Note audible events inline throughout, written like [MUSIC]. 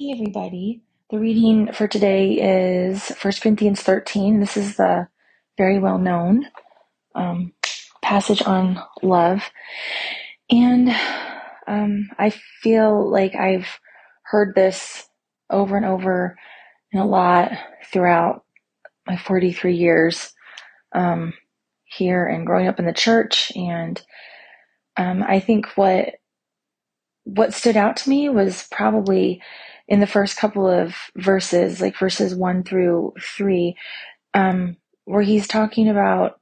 Hey, everybody. The reading for today is First Corinthians 13. This is the very well known um, passage on love. And um, I feel like I've heard this over and over and a lot throughout my 43 years um, here and growing up in the church. And um, I think what what stood out to me was probably in the first couple of verses, like verses one through three, um, where he's talking about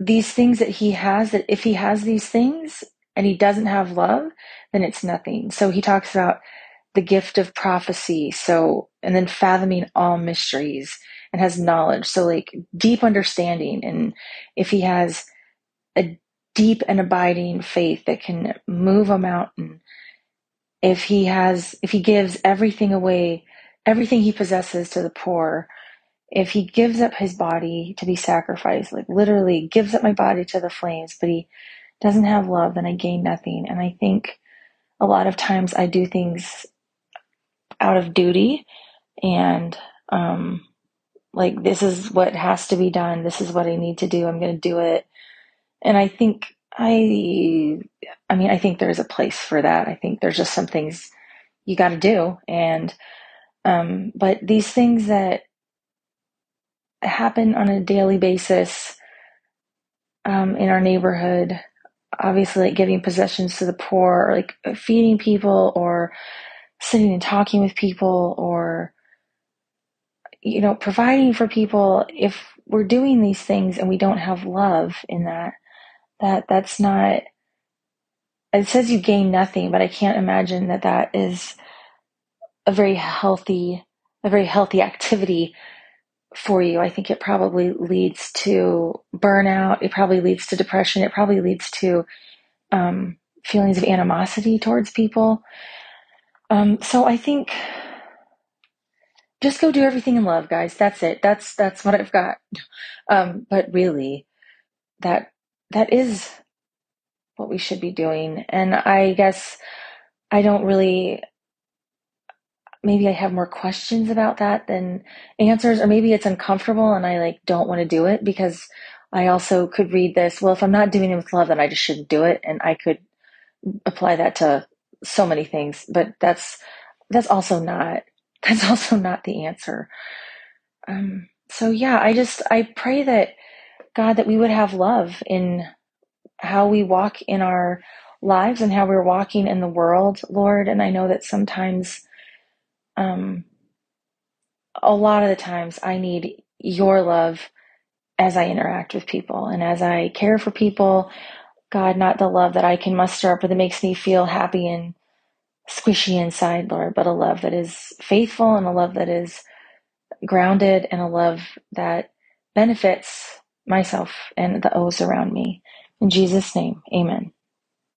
these things that he has, that if he has these things and he doesn't have love, then it's nothing. So he talks about the gift of prophecy. So, and then fathoming all mysteries and has knowledge. So, like deep understanding. And if he has a deep and abiding faith that can move a mountain if he has if he gives everything away everything he possesses to the poor if he gives up his body to be sacrificed like literally gives up my body to the flames but he doesn't have love then i gain nothing. And i think a lot of times i do things out of duty and um like this is what has to be done. This is what i need to do. I'm going to do it. And i think I I mean, I think there's a place for that. I think there's just some things you got to do and um but these things that happen on a daily basis um in our neighborhood, obviously like giving possessions to the poor or like feeding people or sitting and talking with people or you know, providing for people if we're doing these things and we don't have love in that that that's not it says you gain nothing but i can't imagine that that is a very healthy a very healthy activity for you. I think it probably leads to burnout. It probably leads to depression. It probably leads to um, feelings of animosity towards people. Um, so i think just go do everything in love guys. That's it. That's that's what i've got. Um, but really that that is what we should be doing. And I guess I don't really, maybe I have more questions about that than answers, or maybe it's uncomfortable and I like don't want to do it because I also could read this. Well, if I'm not doing it with love, then I just shouldn't do it. And I could apply that to so many things, but that's, that's also not, [LAUGHS] that's also not the answer. Um, so yeah, I just, I pray that God, that we would have love in how we walk in our lives and how we're walking in the world, Lord. And I know that sometimes, um, a lot of the times, I need your love as I interact with people and as I care for people. God, not the love that I can muster up or that makes me feel happy and squishy inside, Lord, but a love that is faithful and a love that is grounded and a love that benefits myself and the O's around me. In Jesus' name, amen.